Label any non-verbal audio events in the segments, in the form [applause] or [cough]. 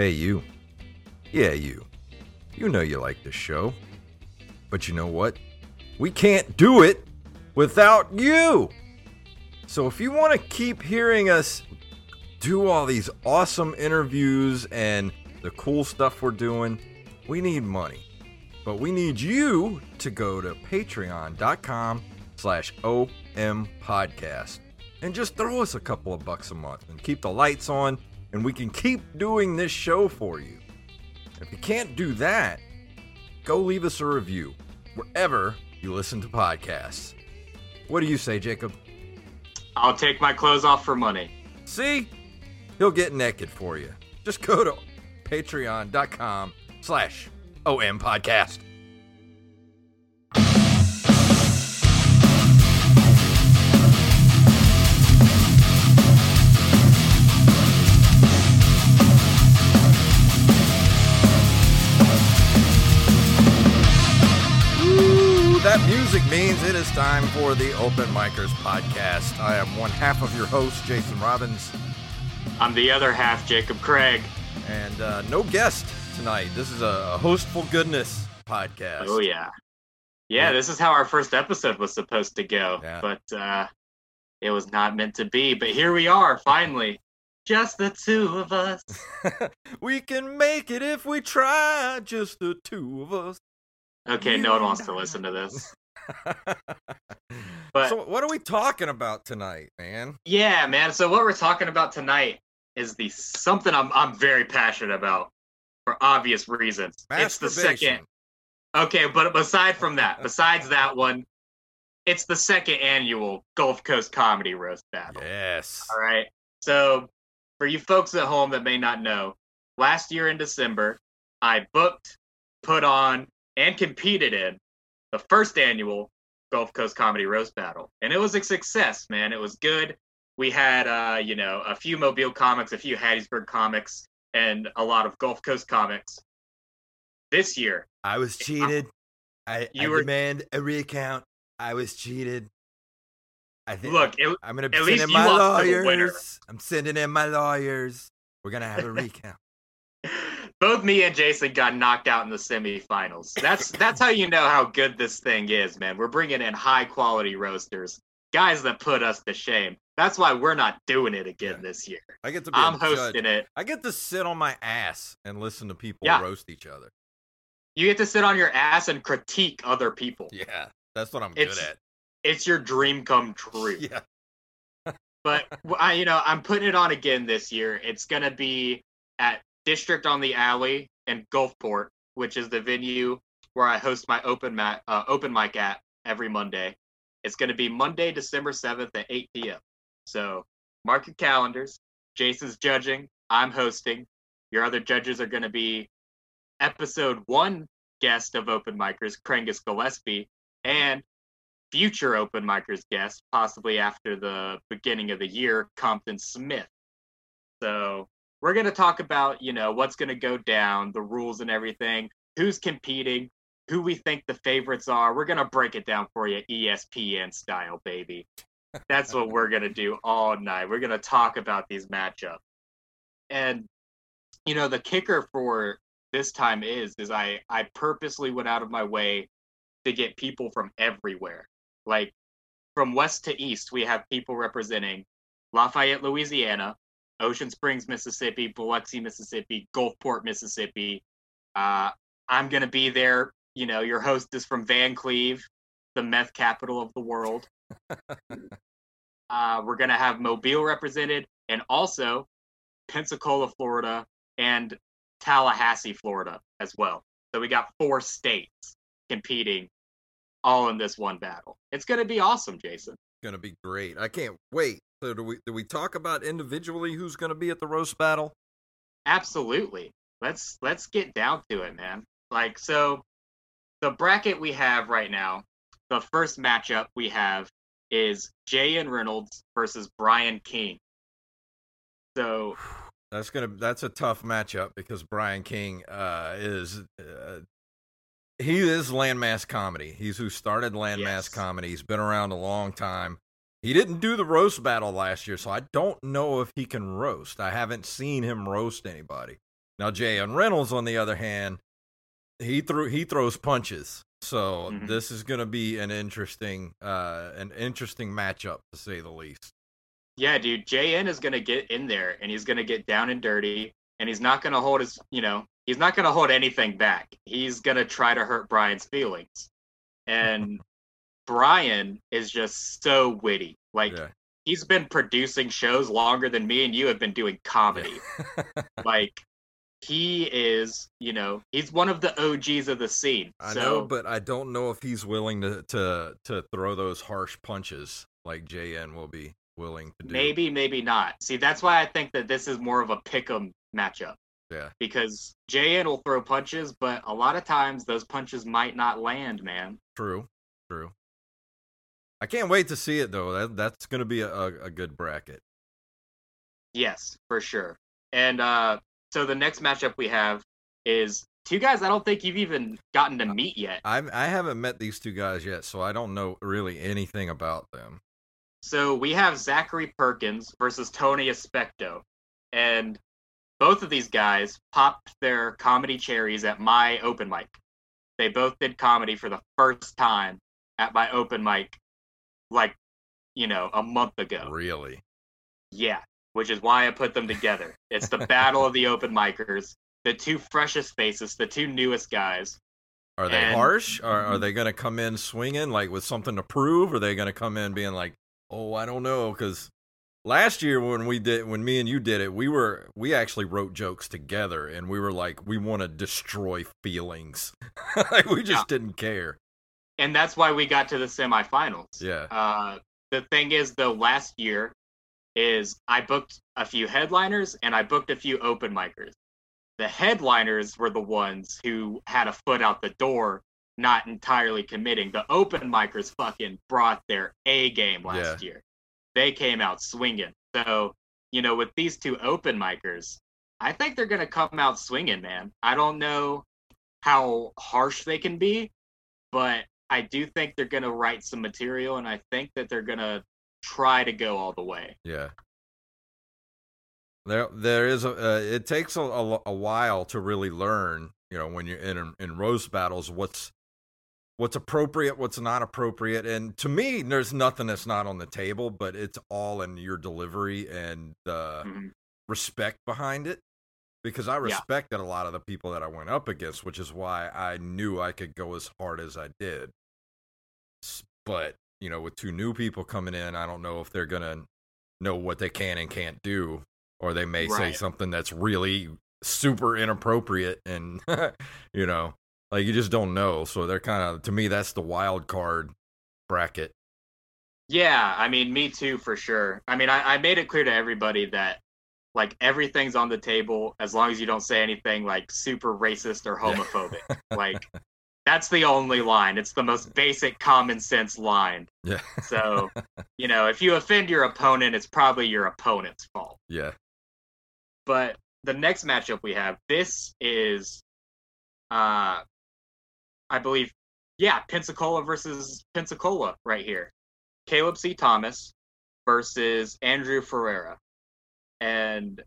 Hey, you. Yeah, you. You know you like this show. But you know what? We can't do it without you. So if you want to keep hearing us do all these awesome interviews and the cool stuff we're doing, we need money. But we need you to go to patreon.com slash OM podcast and just throw us a couple of bucks a month and keep the lights on and we can keep doing this show for you. If you can't do that, go leave us a review wherever you listen to podcasts. What do you say, Jacob? I'll take my clothes off for money. See? He'll get naked for you. Just go to patreon.com slash OM podcast. That music means it is time for the Open Micers podcast. I am one half of your host, Jason Robbins. I'm the other half, Jacob Craig. And uh, no guest tonight. This is a hostful goodness podcast. Oh, yeah. Yeah, yeah. this is how our first episode was supposed to go. Yeah. But uh, it was not meant to be. But here we are, finally. Just the two of us. [laughs] we can make it if we try. Just the two of us. Okay, no one wants to listen to this. [laughs] but so what are we talking about tonight, man? Yeah, man. So what we're talking about tonight is the something I'm I'm very passionate about for obvious reasons. It's the second. Okay, but aside from that, [laughs] besides that one, it's the second annual Gulf Coast Comedy Roast Battle. Yes. All right. So for you folks at home that may not know, last year in December, I booked, put on, and competed in the first annual Gulf Coast Comedy Roast Battle. And it was a success, man. It was good. We had, uh, you know, a few Mobile comics, a few Hattiesburg comics, and a lot of Gulf Coast comics. This year, I was cheated. I, you I were, demand a recount. I was cheated. I think. Look, it, I'm going to send in my lawyers. I'm sending in my lawyers. We're going to have a recount both me and Jason got knocked out in the semifinals. That's that's how you know how good this thing is, man. We're bringing in high quality roasters, guys that put us to shame. That's why we're not doing it again yeah. this year. I get to be I'm hosting judge. it. I get to sit on my ass and listen to people yeah. roast each other. You get to sit on your ass and critique other people. Yeah, that's what I'm it's, good at. It's your dream come true. [laughs] Yeah. but I, you know, I'm putting it on again this year. It's gonna be at District on the Alley and Gulfport, which is the venue where I host my open mat, uh, open mic at every Monday. It's going to be Monday, December 7th at 8 p.m. So mark your calendars. Jason's judging. I'm hosting. Your other judges are going to be episode one guest of Open Micers, Krangus Gillespie, and future Open Micers guest, possibly after the beginning of the year, Compton Smith. So we're going to talk about, you know, what's going to go down, the rules and everything, who's competing, who we think the favorites are. We're going to break it down for you ESPN style, baby. That's what we're going to do all night. We're going to talk about these matchups. And you know, the kicker for this time is is I I purposely went out of my way to get people from everywhere. Like from west to east, we have people representing Lafayette, Louisiana, Ocean Springs, Mississippi, Biloxi, Mississippi, Gulfport, Mississippi. Uh, I'm going to be there. You know, your host is from Vancleave, the meth capital of the world. [laughs] uh, we're going to have Mobile represented and also Pensacola, Florida, and Tallahassee, Florida as well. So we got four states competing all in this one battle. It's going to be awesome, Jason. It's going to be great. I can't wait. So do we do we talk about individually who's going to be at the roast battle? Absolutely. Let's let's get down to it, man. Like so the bracket we have right now, the first matchup we have is J.N. Reynolds versus Brian King. So [sighs] that's gonna that's a tough matchup because Brian King uh, is uh, he is landmass comedy. He's who started landmass yes. comedy. He's been around a long time. He didn't do the roast battle last year, so I don't know if he can roast. I haven't seen him roast anybody. Now J.N. Reynolds, on the other hand, he threw he throws punches. So Mhm. this is going to be an interesting uh an interesting matchup to say the least. Yeah, dude, JN is gonna get in there and he's gonna get down and dirty and he's not gonna hold his you know, he's not gonna hold anything back. He's gonna try to hurt Brian's feelings. And Brian is just so witty. Like Yeah. he's been producing shows longer than me and you have been doing comedy. [laughs] like he is, you know, he's one of the OGs of the scene. I so know, but I don't know if he's willing to to to throw those harsh punches like JN will be willing to do. maybe, maybe not. See, that's why I think that this is more of a pick 'em matchup. Yeah. Because JN will throw punches, but a lot of times those punches might not land, man. True. True. I can't wait to see it though. That that's going to be a, a, good bracket. Yes, for sure. And uh so the next matchup we have is two guys I don't think you've even gotten to meet yet. I I haven't met these two guys yet, so I don't know really anything about them. So we have Zachary Perkins versus Tony Aspecto. And both of these guys popped their comedy cherries at my open mic. They both did comedy for the first time at my open mic, like, you know, a month ago. Really? Yeah, which is why I put them together. It's the [laughs] battle of the open micers, the two freshest faces, the two newest guys. Are they And- harsh? Are are they going to come in swinging like with something to prove? Or are they going to come in being like, "Oh, I don't know," because last year when we did when me and you did it, we were we actually wrote jokes together, and we were like, we want to destroy feelings. [laughs] like we just didn't care. And that's why we got to the semifinals. Yeah. Uh, the thing is, though, last year is I booked a few headliners and I booked a few open micers. The headliners were the ones who had a foot out the door, not entirely committing. The open micers fucking brought their A game last year. They came out swinging. So, you know, with these two open micers, I think they're going to come out swinging, man. I don't know how harsh they can be, but I do think they're going to write some material, and I think that they're going to try to go all the way. Yeah. There, there is a. Uh, it takes a, a, a while to really learn. You know, when you're in in roast battles, what's what's appropriate, what's not appropriate, and to me, there's nothing that's not on the table, but it's all in your delivery and the Mhm. respect behind it. Because I respected a lot of the people that I went up against, which is why I knew I could go as hard as I did. But you know, with two new people coming in, I don't know if they're gonna know what they can and can't do, or they may say something that's really super inappropriate, and [laughs] you know, like you just don't know. So they're kind of, to me, that's the wild card bracket. Yeah, I mean, me too, for sure. I mean, I, I made it clear to everybody that, like, everything's on the table as long as you don't say anything, like, super racist or homophobic. like, [laughs] that's the only line. It's the most basic common sense line. Yeah, So, [laughs] you know, if you offend your opponent, it's probably your opponent's fault. yeah, But the next matchup we have, this is, uh, I believe, yeah, Pensacola versus Pensacola right here. Caleb C. Thomas versus Andrew Ferreira. And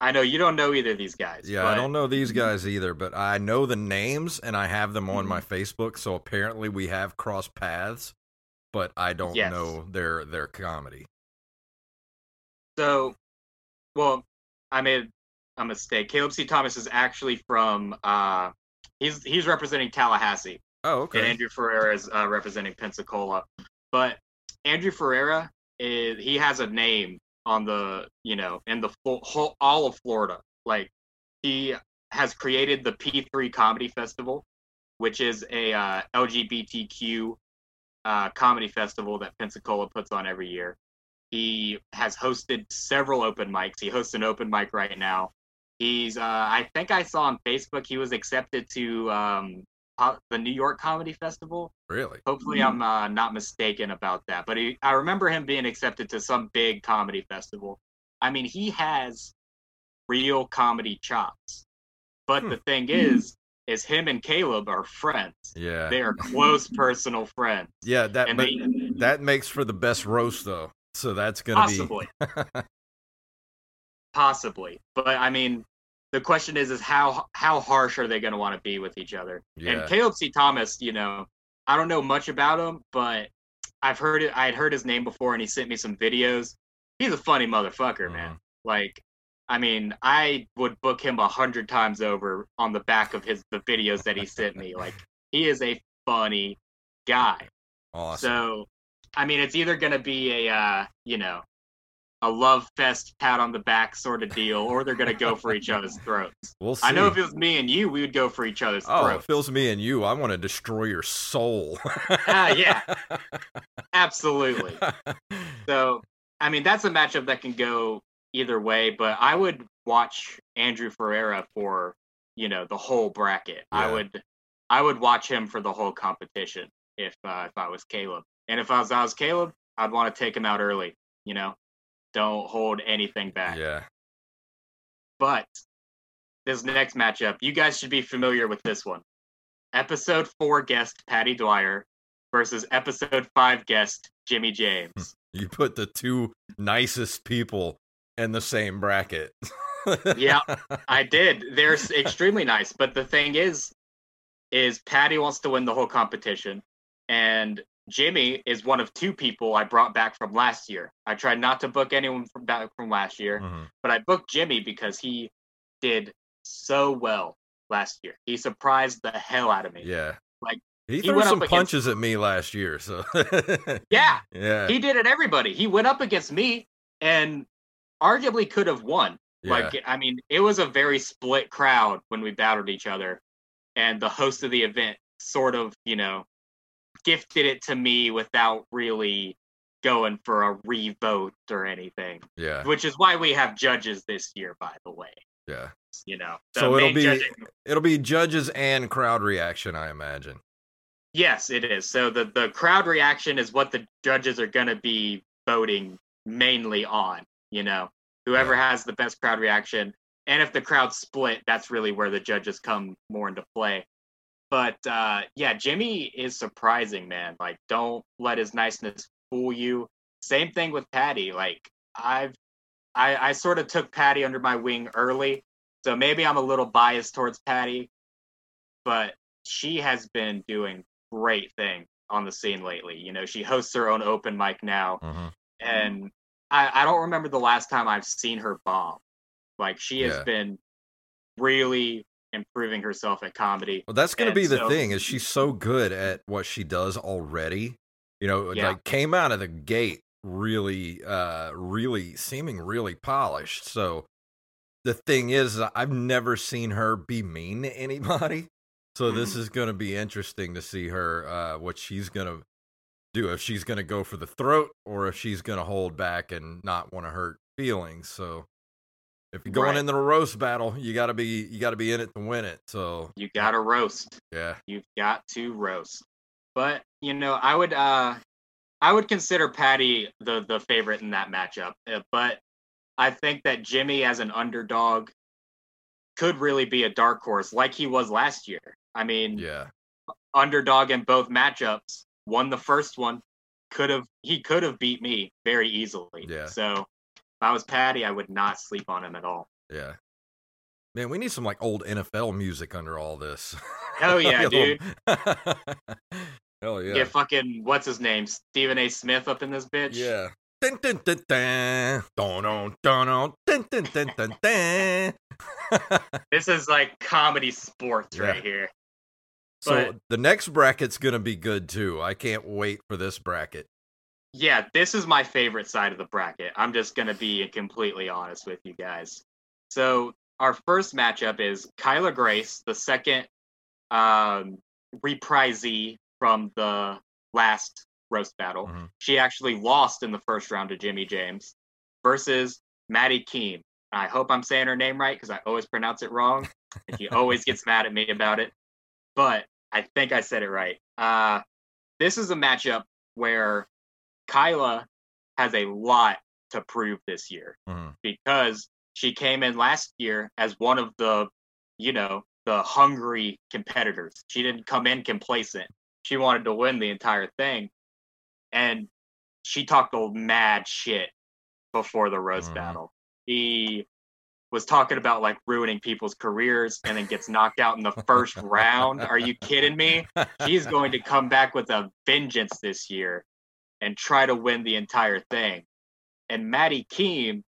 I know you don't know either of these guys. yeah. but I don't know these guys either, but I know the names and I have them on Mhm. my Facebook. So apparently we have crossed paths, but I don't Yes. know their their comedy. So, well, I made a mistake. Caleb C. Thomas is actually from, uh, he's he's representing Tallahassee. Oh, and okay. Andrew Ferreira is uh, representing Pensacola. But Andrew Ferreira is he has a name on the you know in the full, whole all of Florida. Like he has created the P3 Comedy Festival, which is a uh, LGBTQ uh, comedy festival that Pensacola puts on every year. He has hosted several open mics. He hosts an open mic right now. He's uh, I think I saw on Facebook he was accepted to um, co- the New York Comedy Festival. Really? Hopefully, I'm uh, not mistaken about that. But he, I remember him being accepted to some big comedy festival. I mean, he has real comedy chops. But Hmm. the thing is, is him and Caleb are friends. Yeah. They are close [laughs] personal friends. Yeah, that but they that makes for the best roast though. So that's gonna be. possibly, [laughs] possibly. But I mean, the question is is how how harsh are they going to want to be with each other? Yeah. And Caleb C. Thomas, you know, I don't know much about him, but I've heard it. I had heard his name before, and he sent me some videos. He's a funny motherfucker, man. Mhm. Like, I mean, I would book him a hundred times over on the back of his the videos that he sent me. [laughs] Like, he is a funny guy. Awesome. So, I mean, it's either going to be a, uh, you know, a love fest pat on the back sort of deal, or they're going to go for each other's throats. we'll see. I know if it was me and you, we would go for each other's Oh, throats. if it was me and you, I want to destroy your soul. Ah, yeah. [laughs] Absolutely. So, I mean, that's a matchup that can go either way, but I would watch Andrew Ferreira for, you know, the whole bracket. I would I would watch him for the whole competition if uh, if I was Caleb. And if I was I was Caleb, I'd want to take him out early, you know. Don't hold anything back. yeah. But this next matchup, you guys should be familiar with this one. Episode 4 guest Patty Dwyer versus episode 5 guest Jimmy James. [laughs] You put the two nicest people in the same bracket. [laughs] yeah, I did. They're extremely nice, but the thing is, is Patty wants to win the whole competition, and Jimmy is one of two people I brought back from last year. I tried not to book anyone from back from last year, Mhm. but I booked Jimmy because he did so well last year. He surprised the hell out of me. Yeah. Like, he he threw some against- punches at me last year, so [laughs] Yeah, yeah. he did it. Everybody. He went up against me and arguably could have won. yeah. Like, I mean, it was a very split crowd when we battled each other, and the host of the event sort of, you know, gifted it to me without really going for a revote or anything. yeah. Which is why we have judges this year, by the way. Yeah. You know, So it'll be judging- it'll be judges and crowd reaction, I imagine. Yes, it is. So the the crowd reaction is what the judges are going to be voting mainly on. You know, whoever has the best crowd reaction, and if the crowd split, that's really where the judges come more into play. But uh, yeah, Jimmy is surprising, man. Like, don't let his niceness fool you. Same thing with Patty. Like, I've I, I sort of took Patty under my wing early, so maybe I'm a little biased towards Patty, but she has been doing great thing on the scene lately. You know, she hosts her own open mic now, Mhm. and I, I don't remember the last time I've seen her bomb. Like she has Yeah. been really improving herself at comedy. Well, that's going to be the so- thing is she's so good at what she does already. You know, Yeah. like came out of the gate really uh really seeming really polished. So the thing is I've never seen her be mean to anybody. So this Mhm. is going to be interesting to see her uh what she's going to do if she's going to go for the throat or if she's going to hold back and not want to hurt feelings. So if you're going Right. into the roast battle, you got to be you got to be in it to win it. So, You got to roast. yeah. You've got to roast. But you know, I would uh, I would consider Patty the the favorite in that matchup. Uh, But I think that Jimmy as an underdog could really be a dark horse, like he was last year. I mean, Yeah. underdog in both matchups. Won the first one. Could have he could have beat me very easily. Yeah. So I was Patty, I would not sleep on him at all. Yeah. Man, we need some like old NFL music under all this. [laughs] Oh, [laughs] Hell yeah, dude. Hell yeah. Get fucking what's his name? Stephen A. Smith up in this bitch. Yeah. Dun, dun, dun, dun. Dun, dun, dun, dun, dun, dun, dun, dun, dun. [laughs] This is like comedy sports Yeah. right here. so But- the next bracket's gonna be good too. I can't wait for this bracket. Yeah, this is my favorite side of the bracket. I'm just gonna be completely honest with you guys. So our first matchup is Kyla Grace, the second um, reprisee from the last roast battle. Mhm. She actually lost in the first round to Jimmy James versus Maddie Keene. I hope I'm saying her name right because I always pronounce it wrong. and she always gets mad at me about it. But I think I said it right. Uh, this is a matchup where Kyla has a lot to prove this year Mhm. because she came in last year as one of the, you know, the hungry competitors. She didn't come in complacent. She wanted to win the entire thing. And she talked a mad shit before the roast Mhm. battle. She was talking about like ruining people's careers and then gets knocked out in the first round. Are you kidding me? She's going to come back with a vengeance this year and try to win the entire thing. And Maddie Keem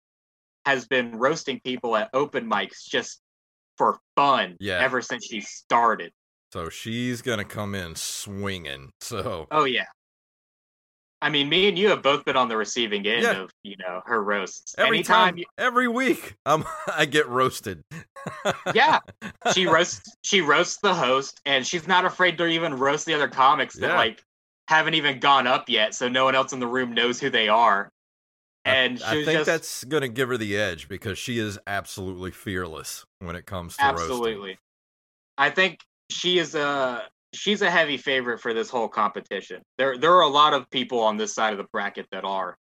has been roasting people at open mics just for fun Yeah. ever since she started. So she's gonna come in swinging. So Oh yeah. I mean, me and you have both been on the receiving end Yeah. of you know her roasts. every Anytime, time, you- every week, um, [laughs] I get roasted. yeah, she [laughs] roasts she roasts the host, and she's not afraid to even roast the other comics that like haven't even gone up yet, so no one else in the room knows who they are. And I, was think just that's gonna give her the edge because she is absolutely fearless when it comes to roasting. absolutely. I think she is a she's a heavy favorite for this whole competition. There there are a lot of people on this side of the bracket that are,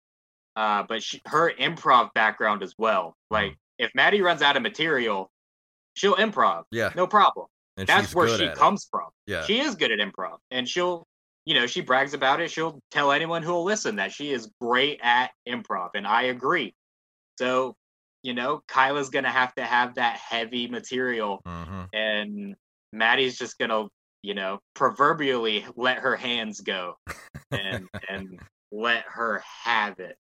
uh, but she, her improv background as well. Like Mm. if Maddie runs out of material, she'll improv, Yeah, no problem. and That's where she at it. comes from. Yeah, She is good at improv, and she'll. You know, she brags about it. She'll tell anyone who'll listen that she is great at improv, and I agree. So, you know, Kyla's gonna have to have that heavy material hmm and Maddie's just gonna, you know, proverbially let her hands go and and [laughs] let her have it.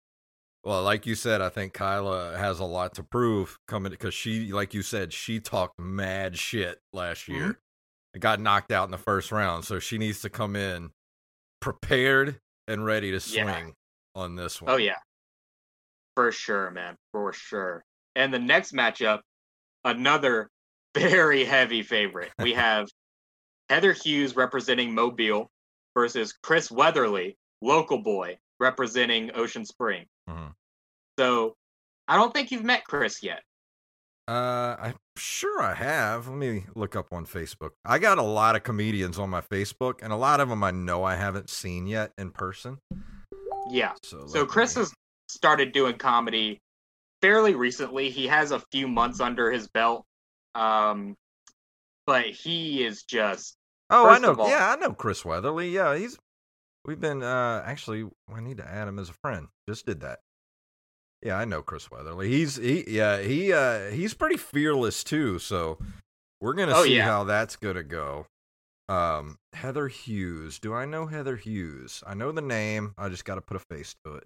Well, like you said, I think Kyla has a lot to prove coming because she, like you said, she talked mad shit last Mhm. year. Got knocked out in the first round, so she needs to come in prepared and ready to swing Yeah. on this one. Oh yeah, for sure, man, for sure. And the next matchup, another [laughs] very heavy favorite. We [laughs] have Heather Hughes representing Mobile versus Chris Weatherly, local boy, representing Ocean Spring. Mhm. So I don't think you've met Chris yet. Uh, I'm sure I have. Let me look up on Facebook. I got a lot of comedians on my Facebook, and a lot of them I know I haven't seen yet in person. Yeah. So, So Chris me- has started doing comedy fairly recently. He has a few months under his belt. Um, but he is just Oh, I know. all- yeah, I know Chris Weatherly. Yeah, he's. We've been uh actually. I need to add him as a friend. Just did that. Yeah, I know Chris Weatherly. He's he. Yeah, he. uh He's pretty fearless too. So we're gonna Oh, see yeah. how that's gonna go. Um, Heather Hughes. Do I know Heather Hughes? I know the name. I just got to put a face to it.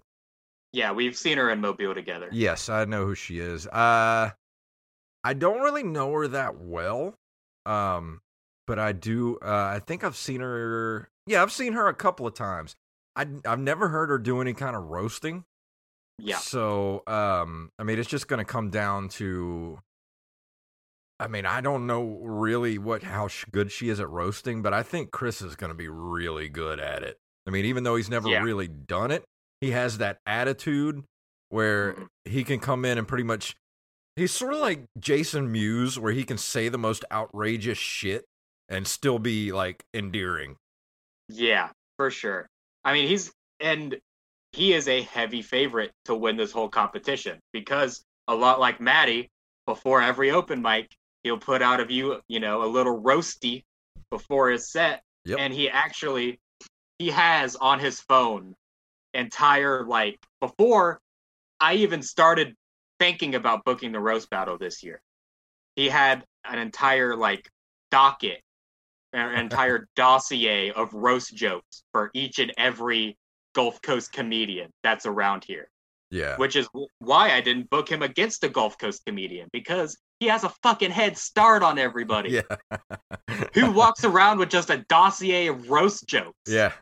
yeah, we've seen her in Mobile together. Yes, I know who she is. Uh I don't really know her that well. Um but I do uh I think I've seen her Yeah, I've seen her a couple of times. I I've never heard her do any kind of roasting. Yeah. So, um I mean it's just going to come down to I mean, I don't know really what how sh- good she is at roasting, but I think Chris is going to be really good at it. I mean, even though he's never Yeah. really done it, he has that attitude where Mhm. he can come in and pretty much he's sort of like Jason Mewes where he can say the most outrageous shit and still be like endearing. Yeah, for sure. I mean, he's and he is a heavy favorite to win this whole competition because a lot like Maddie, before every open mic, he'll put out of you, you know, a little roasty before his set, Yep. and he actually he has on his phone entire like before I even started thinking about booking the roast battle this year. He had an entire like docket an [laughs] entire dossier of roast jokes for each and every Gulf Coast comedian that's around here, Yeah. which is why I didn't book him against a Gulf Coast comedian because he has a fucking head start on everybody. Yeah. Who walks around with just a dossier of roast jokes? Yeah.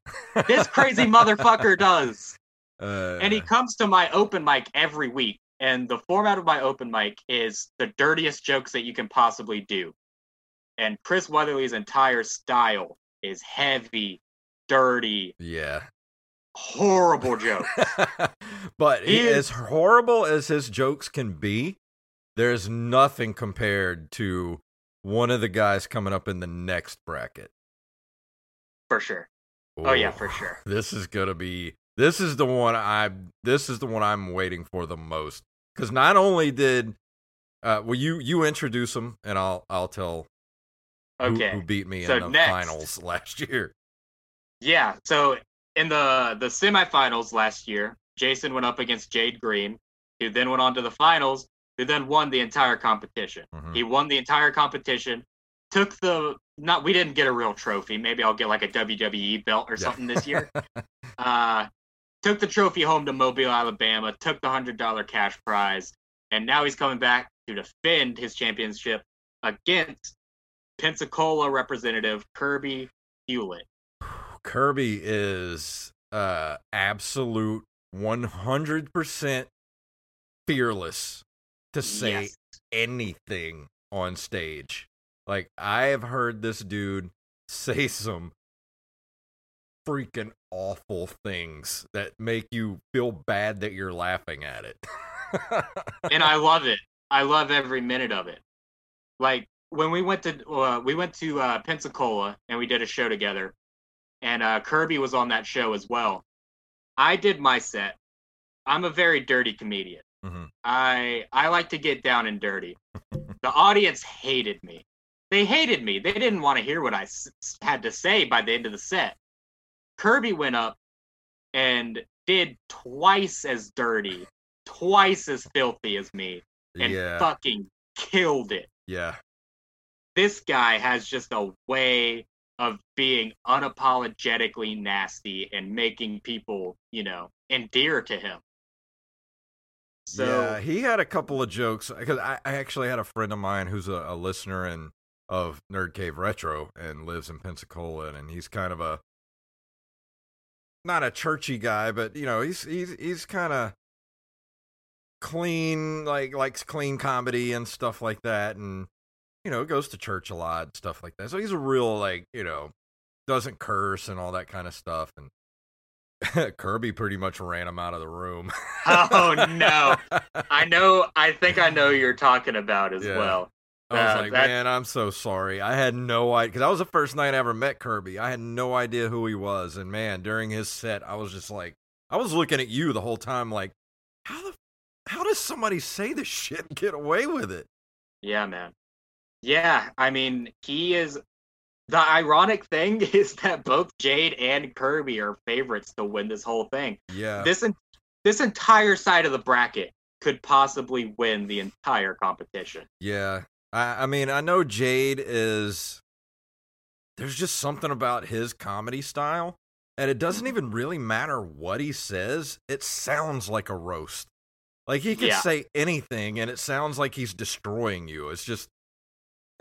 This crazy motherfucker [laughs] does. Uh, And he comes to my open mic every week. And the format of my open mic is the dirtiest jokes that you can possibly do. And Chris Weatherly's entire style is heavy, dirty, yeah. Horrible jokes. [laughs] but He he, is- as horrible as his jokes can be, there's nothing compared to one of the guys coming up in the next bracket. for sure. Oh, yeah, for sure. [sighs] This is gonna be. This is the one I. This is the one I'm waiting for the most. Because not only did, uh, well, you you introduce him, and I'll I'll tell who, Okay. who beat me So in the next- finals [laughs] last year. Yeah. So in the the semifinals last year, Jason went up against Jade Green, who then went on to the finals who then won the entire competition. Mhm. He won the entire competition, took the not we didn't get a real trophy. Maybe I'll get like a WWE belt or Yeah. something this year. [laughs] uh, took the trophy home to Mobile, Alabama, took the hundred dollar cash prize, and now he's coming back to defend his championship against Pensacola representative Kirby Hewlett. Kirby is uh absolute 100% fearless to say Yes. anything on stage. Like I have heard this dude say some freaking awful things that make you feel bad that you're laughing at it. [laughs] and I love it. I love every minute of it. Like when we went to uh, we went to uh, Pensacola and we did a show together, and uh, Kirby was on that show as well. I did my set. I'm a very dirty comedian. Mhm. I I like to get down and dirty. [laughs] the audience hated me. They hated me. They didn't want to hear what I s- had to say by the end of the set. Kirby went up and did twice as dirty, twice as filthy as me, and yeah. fucking killed it. Yeah. This guy has just a way of being unapologetically nasty and making people, you know, endear to him. So yeah, he had a couple of jokes because I, I actually had a friend of mine who's a, a listener and of Nerd Cave Retro and lives in Pensacola, and he's kind of a not a churchy guy, but you know he's he's he's kind of clean, like likes clean comedy and stuff like that, and you know goes to church a lot, stuff like that. So he's a real like you know doesn't curse and all that kind of stuff, and. [laughs] Kirby pretty much ran him out of the room. Oh, no. I [laughs] know I think I know you're talking about as Yeah. well. I was Uh, like, that- man, I'm so sorry. I had no idea because that was the first night I ever met Kirby. I had no idea who he was, and man, during his set, I was just like, I was looking at you the whole time, like, how the, how does somebody say this shit and get away with it? Yeah, man. Yeah, I mean, he is. The ironic thing [laughs] is that both Jade and Kirby are favorites to win this whole thing. Yeah, This en- this entire side of the bracket could possibly win the entire competition. yeah. I, I mean, I know Jade is. There's just something about his comedy style, and it doesn't even really matter what he says. It sounds like a roast. Like he could Yeah. say anything, and it sounds like he's destroying you. It's just,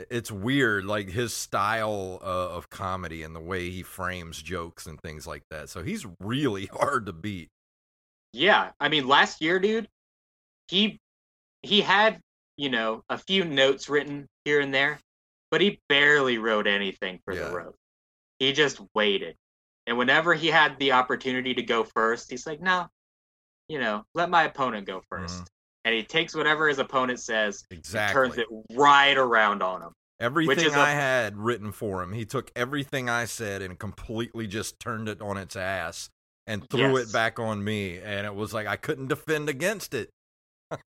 it's weird, like his style uh, of comedy and the way he frames jokes and things like that. So he's really [laughs] hard to beat. Yeah, I mean, last year, dude, he he had you know a few notes written here and there, but he barely wrote anything for Yeah. the road. He just waited, and whenever he had the opportunity to go first, he's like, "No, you know, let my opponent go 1st Mhm. And he takes whatever his opponent says, and Exactly. turns it right around on him. Everything is a- I had written for him, he took everything I said and completely just turned it on its ass and threw Yes. it back on me. And it was like I couldn't defend against it.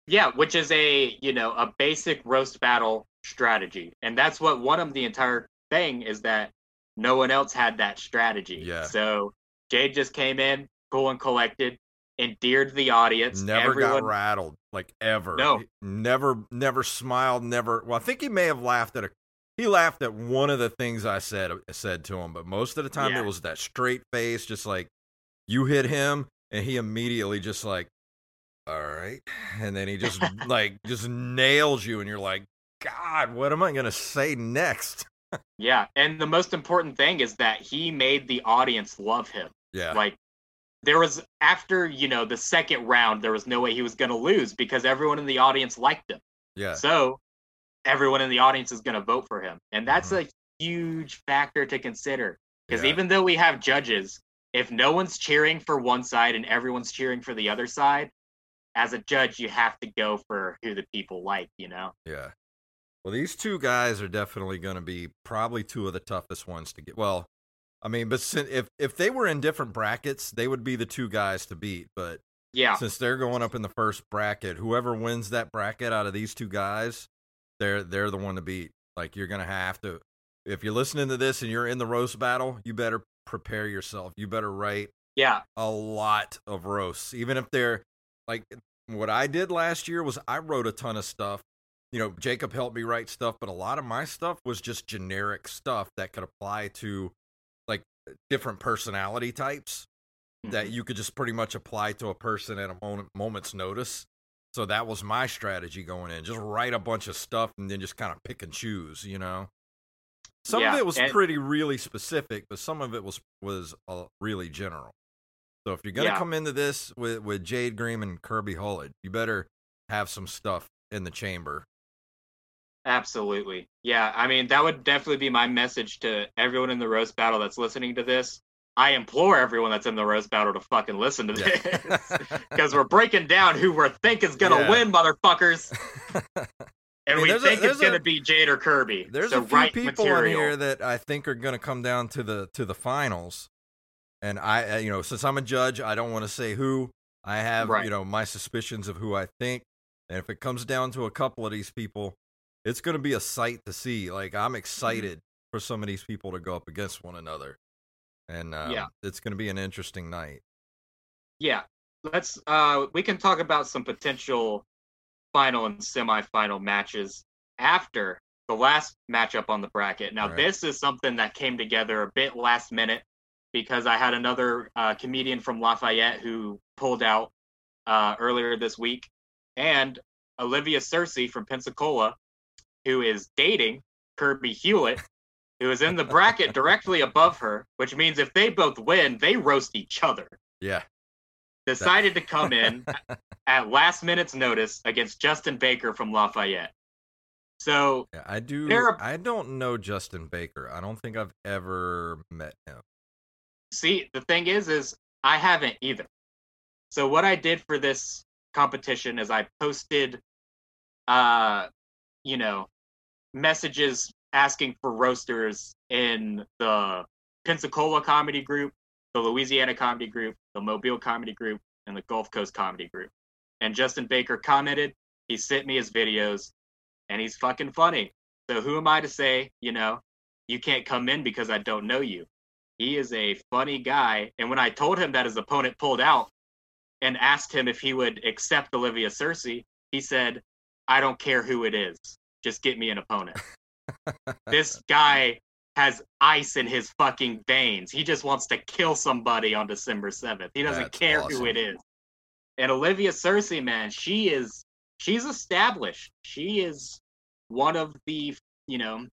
Yeah, which is a you know a basic roast battle strategy, and that's what one of the entire thing is that no one else had that strategy. Yeah. So Jade just came in, cool and collected, endeared the audience. Never Everyone, got rattled, like ever. No. Never, never smiled. Never. Well, I think he may have laughed at a. He laughed at one of the things I said said to him, but most of the time Yeah. it was that straight face, just like you hit him, and he immediately just like, all right, and then he just [laughs] like just nails you, and you're like, God, what am I gonna say next? [laughs] Yeah, and the most important thing is that he made the audience love him. Yeah, Like there was after you know the second round, there was no way he was going to lose because everyone in the audience liked him. yeah, So everyone in the audience is going to vote for him. And that's Mhm. a huge factor to consider. Because Yeah. even though we have judges, if no one's cheering for one side and everyone's cheering for the other side, as a judge, you have to go for who the people like, you know? yeah. Well, these two guys are definitely going to be probably two of the toughest ones to get. Well, I mean, but if if they were in different brackets, they would be the two guys to beat. But Yeah. since they're going up in the first bracket, whoever wins that bracket out of these two guys, they're they're the one to beat. Like you're gonna have to. If you're listening to this and you're in the roast battle, you better prepare yourself. You better write Yeah. a lot of roasts, even if they're like what I did last year was I wrote a ton of stuff. You know, Jacob helped me write stuff, but a lot of my stuff was just generic stuff that could apply to different personality types that Mhm. you could just pretty much apply to a person at a moment, moment's notice. So that was my strategy going in. Just write a bunch of stuff and then just kind of pick and choose, you know. Some Yeah, of it was and- pretty really specific, but some of it was was uh, really general. So if you're gonna Yeah. come into this with with Jade Green and Kirby Hullett, you better have some stuff in the chamber. Absolutely. Yeah, I mean that would definitely be my message to everyone in the roast battle that's listening to this. I implore everyone that's in the roast battle to fucking listen to this [laughs] Yeah. because we're breaking down who we think is gonna Yeah. win, motherfuckers, [laughs] and mean, we there's a- think it's gonna be Jade or Kirby. There's so a few people material. on here that I think are going to come down to the to the finals, and I, uh, you know, since I'm a judge, I don't want to say who. I have, Right. you know, my suspicions of who I think, and if it comes down to a couple of these people, it's going to be a sight to see. Like I'm excited for some of these people to go up against one another, and um, Yeah. it's going to be an interesting night. yeah let's uh we can talk about some potential final and semifinal matches after the last matchup on the bracket now Right. this is something that came together a bit last minute because i had another uh, comedian from lafayette who pulled out uh, earlier this week and olivia cersei from pensacola who is dating kirby hewlett who is in the [laughs] bracket directly above her which means if they both win they roast each other Yeah, decided to come in [laughs] at last minute's notice against Justin Baker from Lafayette. So yeah I do. Are- I don't know Justin Baker. I don't think I've ever met him. see, the thing is, is I haven't either. So what I did for this competition is I posted, uh, you know, messages asking for roasters in the Pensacola comedy group, the Louisiana comedy group, the Mobile comedy group, and the Gulf Coast comedy group. And Justin Baker commented. He sent me his videos, and he's fucking funny. So who am I to say, you know, you can't come in because I don't know you? He is a funny guy. And when I told him that his opponent pulled out and asked him if he would accept Olivia Cersei, he said, I don't care who it is. Just get me an opponent. this guy has ice in his fucking veins. He just wants to kill somebody on December 7th. He doesn't That's care awesome. who it is. And Olivia Cersei, man, she is she's established. She is one of the, you know,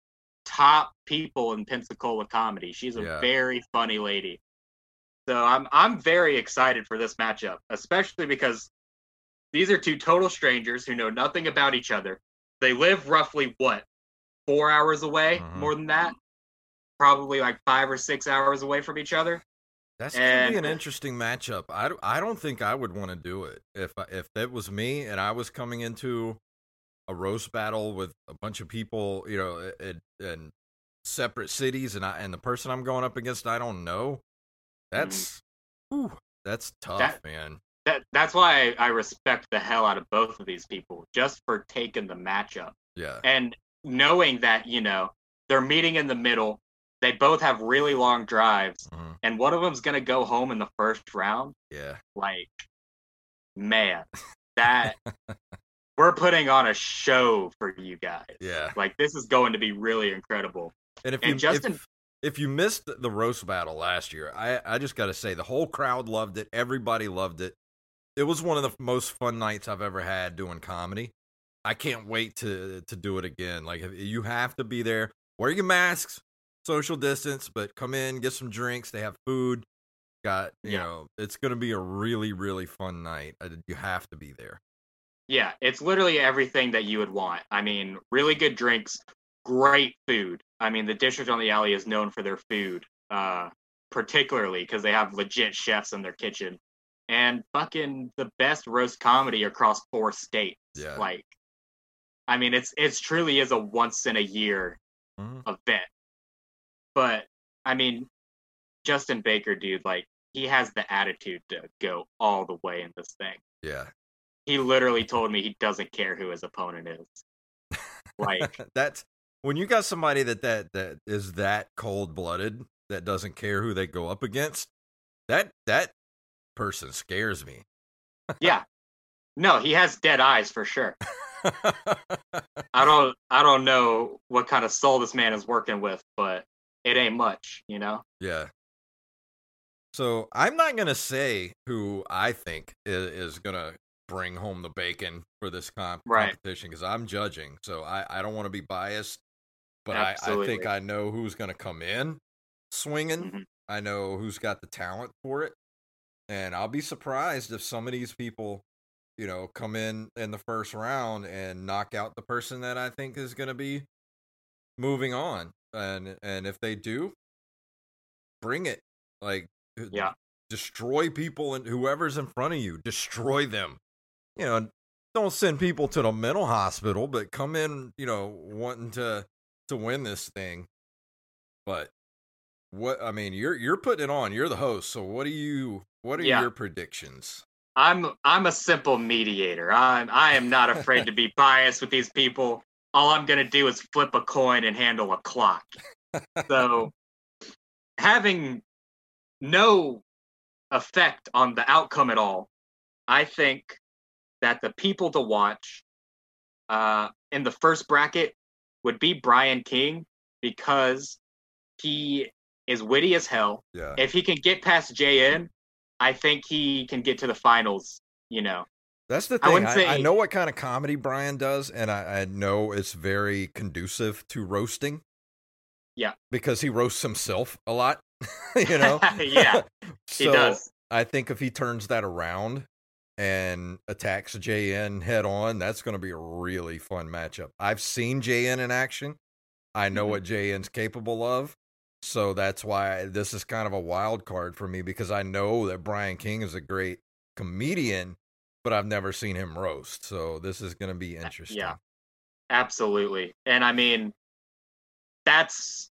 top people in Pensacola comedy. She's a Yeah. very funny lady. So I'm I'm very excited for this matchup, especially because these are two total strangers who know nothing about each other. They live roughly what? 4 hours away, Mhm. more than that. Probably like 5 or 6 hours away from each other. That's gonna be an interesting matchup. I, I don't think I would want to do it if I- if it was me and I was coming into a roast battle with a bunch of people, you know, in, in separate cities, and I and the person I'm going up against I don't know. That's whew, that's tough, That- man. That that's why I, I respect the hell out of both of these people just for taking the matchup. Yeah, and knowing that you know they're meeting in the middle they both have really long drives mhm, and one of them's going to go home in the first round yeah. like man that [laughs] we're putting on a show for you guys Yeah, like this is going to be really incredible and if And you Justin- if, if you missed the roast battle last year, I I just got to say the whole crowd loved it. Everybody loved it. It was one of the most fun nights I've ever had doing comedy. I can't wait to to do it again. Like you have to be there. Wear your masks, social distance, but come in, get some drinks. They have food. Got you Yeah. know, it's gonna be a really really fun night. Uh, You have to be there. yeah it's literally everything that you would want i mean really good drinks great food i mean the district on the alley is known for their food uh particularly because they have legit chefs in their kitchen and fucking the best roast comedy across four states Yeah. like i mean it's it's truly is a once in a year Mhm. event but i mean justin baker dude like he has the attitude to go all the way in this thing Yeah, he literally told me he doesn't care who his opponent is. [laughs] Like, that's when you got somebody that that that is that cold blooded that doesn't care who they go up against. That that person scares me. yeah, No, he has dead eyes for sure. [laughs] I don't I don't know what kind of soul this man is working with, but it ain't much, you know. Yeah. So I'm not gonna say who I think is, is gonna bring home the bacon for this comp- Right. competition because I'm judging, so I, I don't want to be biased, but I, I think I know who's gonna come in swinging. Mhm. I know who's got the talent for it, and I'll be surprised if some of these people, you know, come in in the first round and knock out the person that I think is gonna be moving on, and and if they do, bring it. Like uh, Yeah. destroy people and whoever's in front of you, destroy them. You know, don't send people to the mental hospital, but come in, you know, wanting to to win this thing. But what I mean, you're you're putting it on. You're the host, so what do you what are Yeah. your predictions? I'm I'm a simple mediator. I'm I am not afraid to be biased with these people. All I'm gonna do is flip a coin and handle a clock. So having no effect on the outcome at all, I think that the people to watch uh, in the first bracket would be Brian King because he is witty as hell. Yeah. If he can get past JN, I think he can get to the finals. You know, That's the I thing. I, I say- know what kind of comedy Brian does, and I, I know it's very conducive to roasting. Yeah. Because he roasts himself a lot. [laughs] you know? [laughs] Yeah, [laughs] he does. I think if he turns that around and attacks JN head on, that's going to be a really fun matchup. I've seen JN in action. I know Mhm. what JN's capable of. So that's why this is kind of a wild card for me because I know that Brian King is a great comedian, but I've never seen him roast. So this is going to be uh, interesting. yeah. Absolutely. And I mean, that's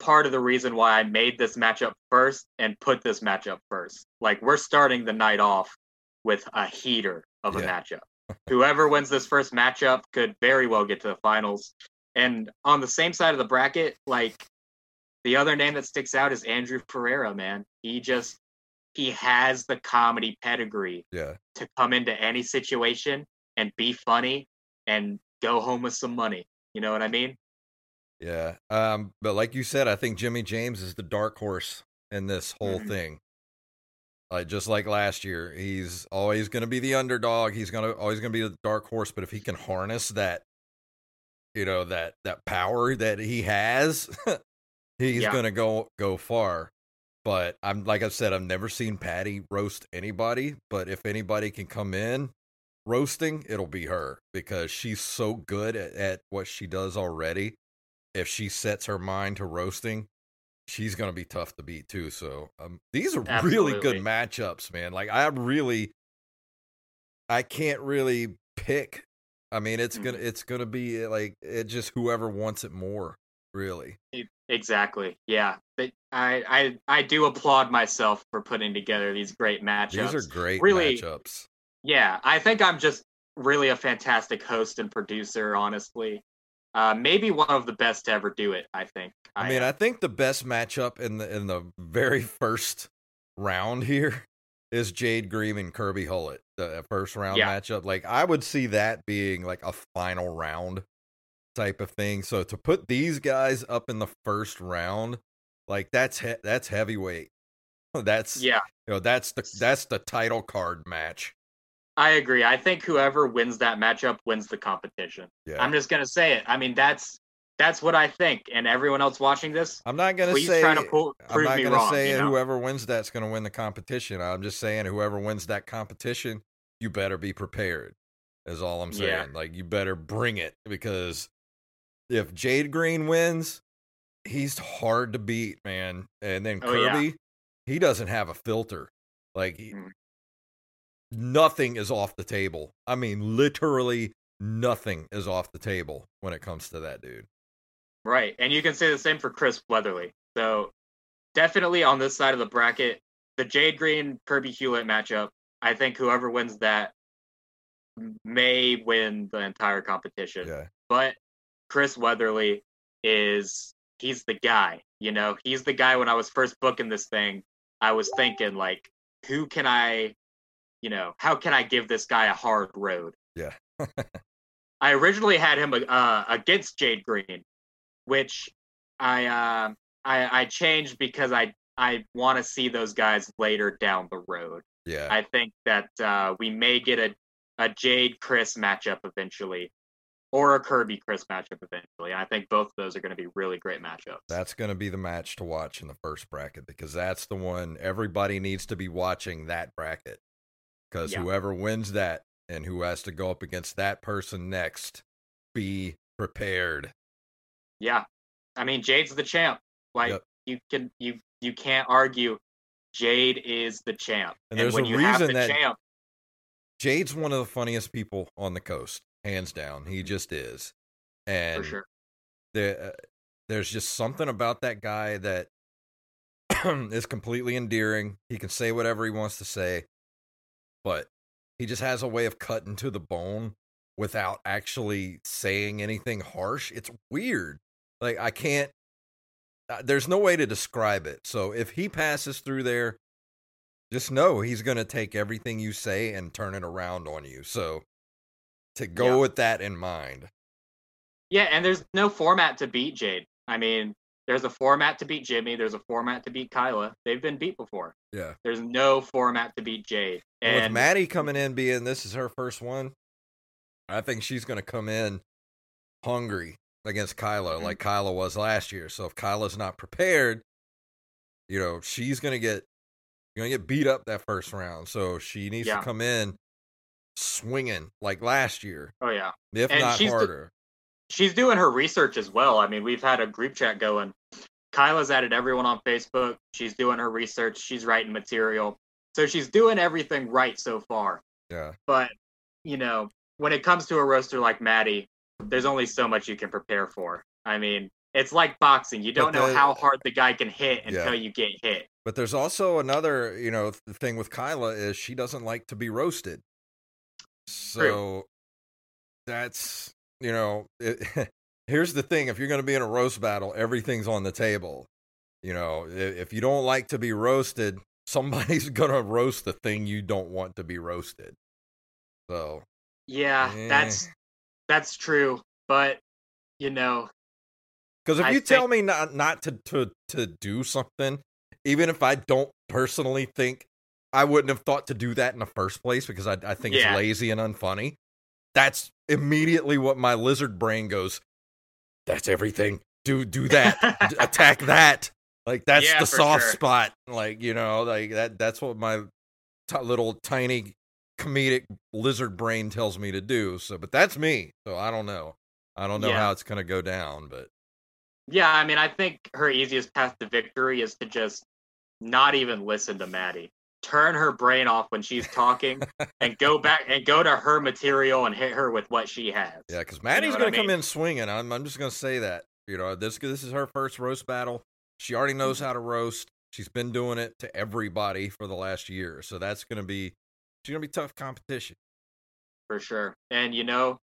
part of the reason why I made this matchup first and put this matchup first. Like, we're starting the night off with a heater of a matchup. [laughs] Whoever wins this first matchup could very well get to the finals. And on the same side of the bracket, like, the other name that sticks out is Andrew Pereira, man. He just, he has the comedy pedigree Yeah. to come into any situation and be funny and go home with some money. You know what I mean? Yeah. Um, but like you said, I think Jimmy James is the dark horse in this whole Mhm. thing. Like just like last year, he's always going to be the underdog. He's going to always going to be the dark horse. But if he can harness that, you know that that power that he has, [laughs] he's Yeah. going to go go far. But I'm like I said, I've never seen Patty roast anybody. But if anybody can come in roasting, it'll be her because she's so good at, at what she does already if she sets her mind to roasting, she's going to be tough to beat too. So um, these are really good matchups, man. Like I really, I can't really pick. I mean, it's gonna Mhm. it's gonna be like it just whoever wants it more, really. Exactly. Yeah. But I, I I do applaud myself for putting together these great matchups. These are great Really- matchups. Yeah, I think I'm just really a fantastic host and producer, honestly. Uh, maybe one of the best to ever do it, I think. I mean, am. I think the best matchup in the in the very first round here [laughs] is Jade Green and Kirby Hullett. The first round Yeah. matchup. Like I would see that being like a final round type of thing. So to put these guys up in the first round, like that's he- that's heavyweight. [laughs] That's yeah, you know that's the that's the title card match. I agree. I think whoever wins that matchup wins the competition. Yeah. I'm just gonna say it. I mean, that's that's what I think. And everyone else watching this, I'm not gonna say try to pull, I'm not me gonna wrong. say you know? whoever wins that's gonna win the competition. I'm just saying whoever wins that competition, you better be prepared. Is all I'm saying. Yeah. Like you better bring it because if Jade Green wins, he's hard to beat, man. And then Oh, yeah. Kirby, he doesn't have a filter. Like Mm. nothing is off the table. I mean, literally nothing is off the table when it comes to that dude. Right. And you can say the same for Chris Weatherly. So definitely on this side of the bracket, the Jade Green Kirby Hewlett matchup, I think whoever wins that may win the entire competition. Yeah. But Chris Weatherly is he's the guy, you know, he's the guy when I was first booking this thing, I was thinking like who can I you know, how can I give this guy a hard road? Yeah. [laughs] I originally had him uh, against Jade Green, which I uh, I, I changed because I I want to see those guys later down the road. Yeah. I think that uh, we may get a a Jade Chris matchup eventually, or a Kirby Chris matchup eventually. I think both of those are going to be really great matchups. That's going to be the match to watch in the first bracket because that's the one everybody needs to be watching that bracket. Because Yeah. whoever wins that and who has to go up against that person next, be prepared. Yeah, I mean Jade's the champ. Like Yep. you can you you can't argue. Jade is the champ, And there's when a you have reason the that- champ, Jade's one of the funniest people on the coast, hands down. He just is. And sure. there, uh, there's just something about that guy that [clears throat] is completely endearing. He can say whatever he wants to say, but he just has a way of cutting to the bone without actually saying anything harsh. It's weird. Like I can't. uh, There's no way to describe it. So if he passes through there, just know he's going to take everything you say and turn it around on you. So to go Yeah. with that in mind. Yeah, and there's no format to beat Jade. I mean, there's a format to beat Jimmy. There's a format to beat Kyla. They've been beat before. Yeah. There's no format to beat Jade. And with Maddie coming in being this is her first one, I think she's going to come in hungry against Kyla Mhm. like Kyla was last year. So if Kyla's not prepared, you know, she's going to get going to get beat up that first round. So she needs Yeah. to come in swinging like last year, oh yeah, if And not she's the- harder. she's doing her research as well. I mean, we've had a group chat going. Kyla's added everyone on Facebook. She's doing her research. She's writing material. So she's doing everything right so far. yeah. But, you know, when it comes to a roaster like Maddie, there's only so much you can prepare for. I mean, it's like boxing. You don't But know how hard the guy can hit Yeah. until you get hit. But there's also another, you know, thing with Kyla is she doesn't like to be roasted. So that's, you know, it, [laughs] here's the thing: if you're going to be in a roast battle, everything's on the table. You know, if you don't like to be roasted, [laughs] somebody's going to roast the thing you don't want to be roasted. So Yeah, Eh. that's that's true. But, you know, Because if I you tell me not not to to to do something, even if I don't personally think I wouldn't have thought to do that in the first place because I I think Yeah. it's lazy and unfunny. That's immediately what my lizard brain goes. That's everything. Do do that. [laughs] Attack that. Like that's Yeah, the soft sure. spot. Like you know, like that. That's what my t- little tiny comedic lizard brain tells me to do. So, but that's me. So I don't know. I don't know Yeah. how it's gonna go down, but Yeah, I mean, I think her easiest path to victory is to just not even listen to Maddie. Turn her brain off when she's talking [laughs] and go back and go to her material and hit her with what she has. Yeah, because Maddie's what I gonna come mean? in swinging. I'm I'm just gonna say that. You know, this this is her first roast battle. She already knows Mm-hmm. how to roast. She's been doing it to everybody for the last year, so that's gonna be she's gonna be tough competition. For sure. And you know,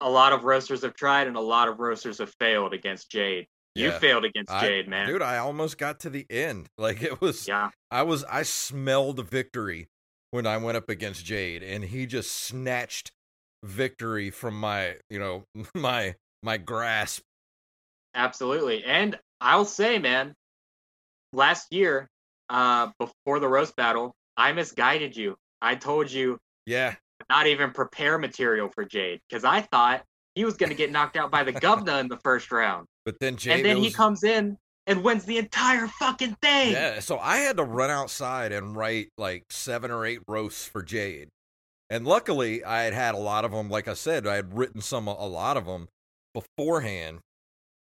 a lot of roasters have tried and a lot of roasters have failed against Jade. You Yeah. failed against I- Jade, man. Dude, I almost got to the end. [laughs] Like it was, yeah. I was, I smelled victory when I went up against Jade, and he just snatched victory from my, you know, [laughs] my my grasp. Absolutely. And I'll say, man, last year, uh, before the roast battle, I misguided you. I told you Yeah, not even prepare material for Jade because I thought he was going to get knocked out by the governor in the first round. [laughs] but then Jade, and then it he comes in and wins the entire fucking thing. Yeah, so I had to run outside and write like seven or eight roasts for Jade. And luckily, I had had a lot of them. Like I said, I had written some, a lot of them beforehand.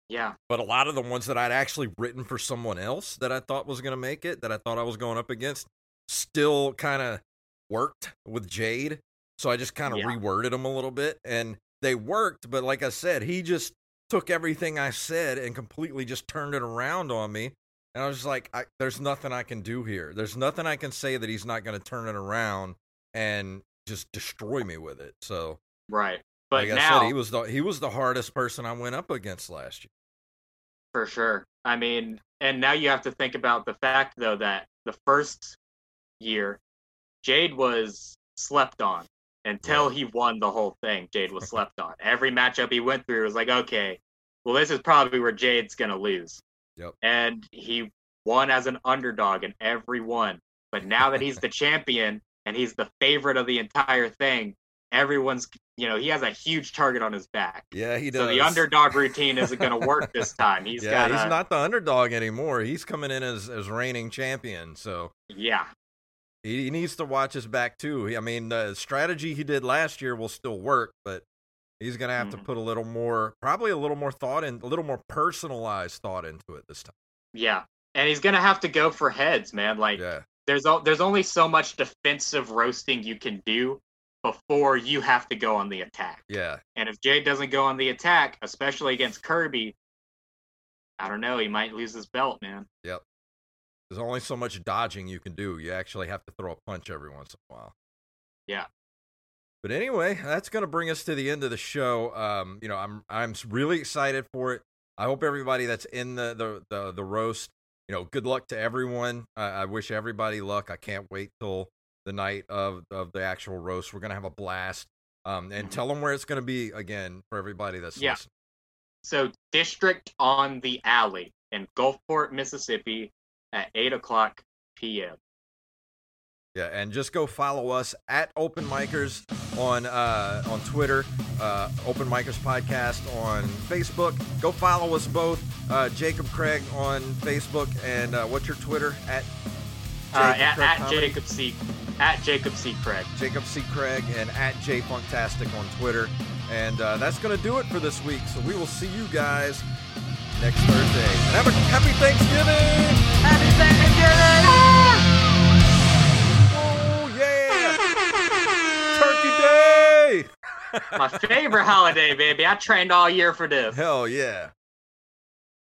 Yeah. But a lot of the ones that I'd actually written for someone else that I thought was going to make it, that I thought I was going up against, still kind of worked with Jade. So I just kind of Yeah. reworded them a little bit and they worked. But like I said, he just took everything I said and completely just turned it around on me. And I was just like, I, there's nothing I can do here. There's nothing I can say that he's not going to turn it around and just destroy me with it. So, Right. But like now, I said, he was the he was the hardest person I went up against last year. for sure. I mean, and now you have to think about the fact, though, that the first year, Jade was slept on until he won the whole thing. Jade was [laughs] slept on. Every matchup he went through was like, okay, well, this is probably where Jade's gonna lose. Yep. And he won as an underdog in every one. But now that he's the [laughs] champion and he's the favorite of the entire thing, everyone's you know he has a huge target on his back. Yeah, he does. So the underdog routine isn't going to work [laughs] this time. He's yeah, got he's not the underdog anymore. He's coming in as as reigning champion. So yeah, he, he needs to watch his back too. I mean, the strategy he did last year will still work, but he's going to have Mhm. to put a little more, probably a little more thought and a little more personalized thought into it this time. yeah, and he's going to have to go for heads, man. Like Yeah, there's there's only so much defensive roasting you can do before you have to go on the attack. yeah, And if Jade doesn't go on the attack, especially against Kirby, I don't know, he might lose his belt, man. There's only so much dodging you can do. You actually have to throw a punch every once in a while. Yeah. But anyway, that's going to bring us to the end of the show. Um, you know, I'm I'm really excited for it. I hope everybody that's in the the the, the roast, you know, good luck to everyone. I I wish everybody luck. I can't wait till the night of of the actual roast. We're gonna have a blast. Um, and Mhm. tell them where it's gonna be again for everybody that's Yeah. listening. So District on the Alley in Gulfport, Mississippi at 8 o'clock p.m. Yeah, and just go follow us at Open Micers on uh, on Twitter, uh, Open Micers Podcast on Facebook. Go follow us both, uh, Jacob Craig on Facebook, and uh, what's your Twitter at? Uh, Jacob at, at Jacob C. At Jacob C. Craig. Jacob C. Craig and at J Funktastic on Twitter. And uh, that's going to do it for this week. So we will see you guys next Thursday. And have a happy Thanksgiving! Happy Thanksgiving! Oh, yeah! Turkey Day! My favorite holiday, baby. I trained all year for this. Hell yeah.